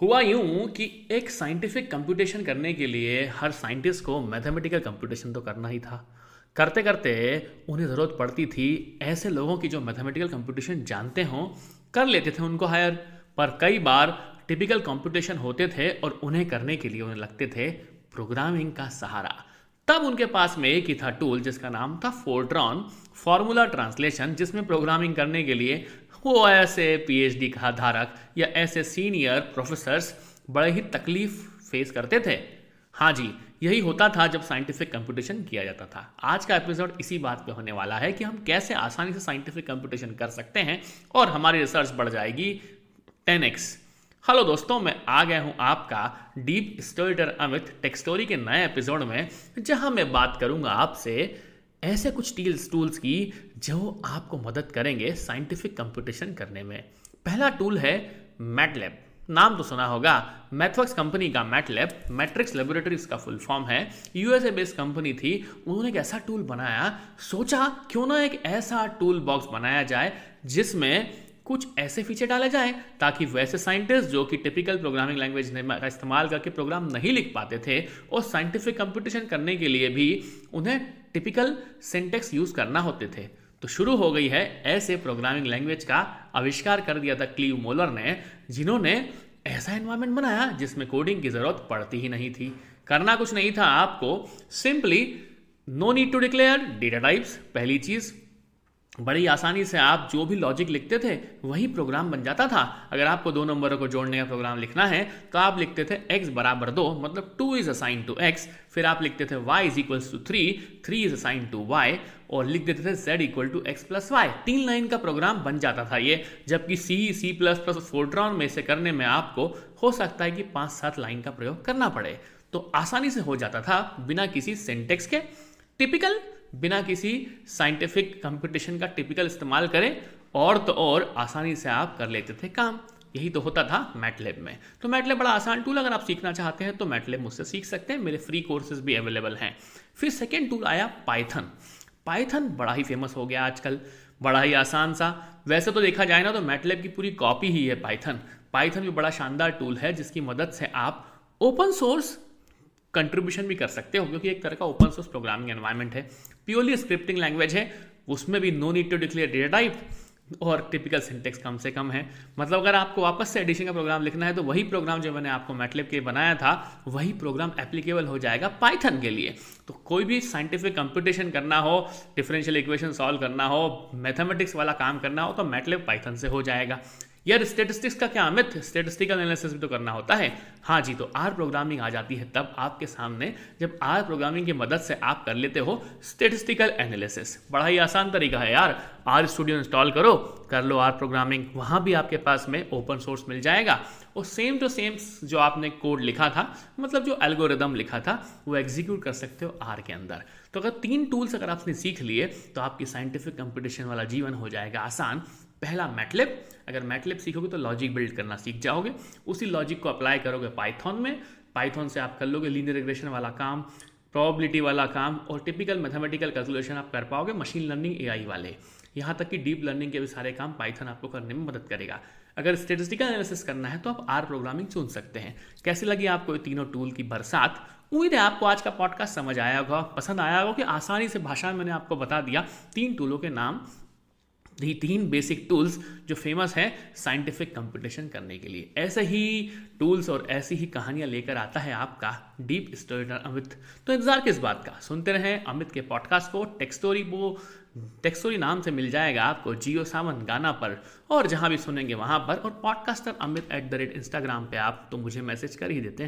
हुआ यूँ कि एक साइंटिफिक कंप्यूटेशन करने के लिए हर साइंटिस्ट को मैथमेटिकल कंप्यूटेशन तो करना ही था। करते करते उन्हें ज़रूरत पड़ती थी, ऐसे लोगों की जो मैथमेटिकल कंप्यूटेशन जानते हों, कर लेते थे उनको हायर पर कई बार टिपिकल कंप्यूटेशन होते थे और उन्हें करने के लिए उन्हें लगते थे प्रोग्रामिंग का सहारा। तब उनके पास में एक ही था टूल जिसका नाम था फोर्ट्रॉन फॉर्मूला ट्रांसलेशन जिसमें प्रोग्रामिंग करने के लिए वो ऐसे पीएचडी का धारक या ऐसे सीनियर प्रोफेसर्स बड़े ही तकलीफ़ फेस करते थे। हाँ जी, यही होता था जब साइंटिफिक कंप्यूटेशन किया जाता था। आज का एपिसोड इसी बात पे होने वाला है कि हम कैसे आसानी से साइंटिफिक कंप्यूटेशन कर सकते हैं और हमारी रिसर्च बढ़ जाएगी। 10x हेलो दोस्तों, मैं आ गया हूँ आपका डीप स्टोरीटर अमित टेक्स्टोरी के नए एपिसोड में, जहाँ मैं बात करूँगा आपसे ऐसे कुछ टील्स टूल्स की जो आपको मदद करेंगे साइंटिफिक कंप्यूटेशन करने में। पहला टूल है मैटलैब। नाम तो सुना होगा, मैथवर्क्स कंपनी का मैटलैब। मैट्रिक्स लेबोरेटरीज का फुल फॉर्म है। यूएसए बेस्ड कंपनी थी। उन्होंने एक ऐसा टूल बनाया, सोचा क्यों ना एक ऐसा टूल बॉक्स बनाया जाए, जिसमें कुछ ऐसे फीचर डाले जाएँ ताकि वैसे साइंटिस्ट जो कि टिपिकल प्रोग्रामिंग लैंग्वेज का इस्तेमाल करके प्रोग्राम नहीं लिख पाते थे और साइंटिफिक कंप्यूटेशन करने के लिए भी उन्हें टिपिकल सेंटेक्स यूज़ करना होते थे। तो शुरू हो गई है ऐसे प्रोग्रामिंग लैंग्वेज का आविष्कार कर दिया था क्लीव मोलर ने, जिन्होंने ऐसा एनवायरमेंट बनाया जिसमें कोडिंग की ज़रूरत पड़ती ही नहीं थी। करना कुछ नहीं था आपको। Simply no need to declare data types पहली चीज़। बड़ी आसानी से आप जो भी लॉजिक लिखते थे, वही प्रोग्राम बन जाता था। अगर आपको दो नंबरों को जोड़ने का प्रोग्राम लिखना है तो आप लिखते थे x बराबर दो मतलब two is assign to X फिर आप लिखते थे y is equal to three three is assign to y, और लिख देते थे z equal to X plus Y तीन लाइन का प्रोग्राम बन जाता था ये, जबकि C C plus plus Fortran में से करने में आपको हो सकता है कि पाँच, सात लाइन का प्रयोग करना पड़े। तो आसानी से हो जाता था बिना किसी सेंटेक्स के। टिपिकल बिना किसी साइंटिफिक कंपटीशन का टिपिकल इस्तेमाल करें, और तो और आसानी से आप कर लेते थे काम। यही तो होता था मैटलेब में। तो मैटलेब बड़ा आसान टूल अगर आप सीखना चाहते हैं तो मैटलेब मुझसे सीख सकते हैं, मेरे फ्री कोर्सेज भी अवेलेबल हैं। फिर सेकेंड टूल आया पाइथन पाइथन बड़ा ही फ़ेमस हो गया आजकल, बड़ा ही आसान सा। वैसे तो देखा जाए ना तो मैटलेब की पूरी कॉपी ही है पाइथन पाइथन भी बड़ा शानदार टूल है, जिसकी मदद से आप ओपन सोर्स कंट्रीब्यूशन भी कर सकते हो, क्योंकि एक तरह का ओपन सोर्स प्रोग्रामिंग एनवायरमेंट है। प्योरली स्क्रिप्टिंग लैंग्वेज है, उसमें भी no need to declare data type और टिपिकल सिंटेक्स कम से कम है। मतलब अगर आपको वापस से एडिशन का प्रोग्राम लिखना है तो वही प्रोग्राम जो मैंने आपको मैटलेब के बनाया था, वही प्रोग्राम एप्लीकेबल हो जाएगा पाइथन के लिए। तो कोई भी साइंटिफिक कंप्यूटेशन करना हो डिफरेंशियल इक्वेशन सॉल्व करना हो मैथमेटिक्स वाला काम करना हो तो मैटलेब पाइथन से हो जाएगा। यार स्टेटिस्टिक्स का क्या अमित स्टेटिस्टिकल एनालिसिस भी तो करना होता है। हाँ जी तो आर प्रोग्रामिंग आ जाती है तब आपके सामने जब आर प्रोग्रामिंग की मदद से आप कर लेते हो स्टेटिस्टिकल एनालिसिस बड़ा ही आसान तरीका है यार। आर स्टूडियो इंस्टॉल करो, कर लो आर प्रोग्रामिंग वहाँ भी आपके पास में ओपन सोर्स मिल जाएगा। और सेम टू सेम जो आपने कोड लिखा था मतलब जो एल्गोरिदम लिखा था, वो एग्जीक्यूट कर सकते हो आर के अंदर। तो अगर तीन टूल्स अगर आपने सीख लिए तो आपकी साइंटिफिक कंपटीशन वाला जीवन हो जाएगा आसान। पहला मैटलिप अगर मैटलिप सीखोगे तो लॉजिक बिल्ड करना सीख जाओगे। उसी लॉजिक को अप्लाई करोगे पाइथन में। पाइथन से आप कर लोगे लीनियर रिग्रेशन वाला काम प्रोबेबिलिटी वाला काम और टिपिकल मैथमेटिकल कैलकुलेशन आप कर पाओगे मशीन लर्निंग एआई वाले। यहाँ तक कि डीप लर्निंग के भी सारे काम पाइथन आपको करने में मदद करेगा। अगर स्टेटिस्टिकल एनालिसिस करना है तो आप आर प्रोग्रामिंग चुन सकते हैं। कैसे लगी आपको ये तीनों टूल की बरसात? उम्मीद है आपको आज का पॉडकास्ट समझ आया होगा। पसंद आया होगा कि आसानी से भाषा में मैंने आपको बता दिया। तीन टूलों के नाम ये तीन बेसिक टूल्स जो फ़ेमस हैं साइंटिफिक कंपटीशन करने के लिए। ऐसे ही टूल्स और ऐसी ही कहानियाँ लेकर आता है आपका डीप स्टोरीटर अमित। तो इंतज़ार किस बात का? सुनते रहें अमित के पॉडकास्ट को टेक्स्टोरी वो टेक्स्टोरी नाम से मिल जाएगा आपको जियो सावन गाना पर। और जहाँ भी सुनेंगे वहाँ पर, और podcaster Amit at the rate Instagram पर आप तो मुझे मैसेज कर ही देते हैं।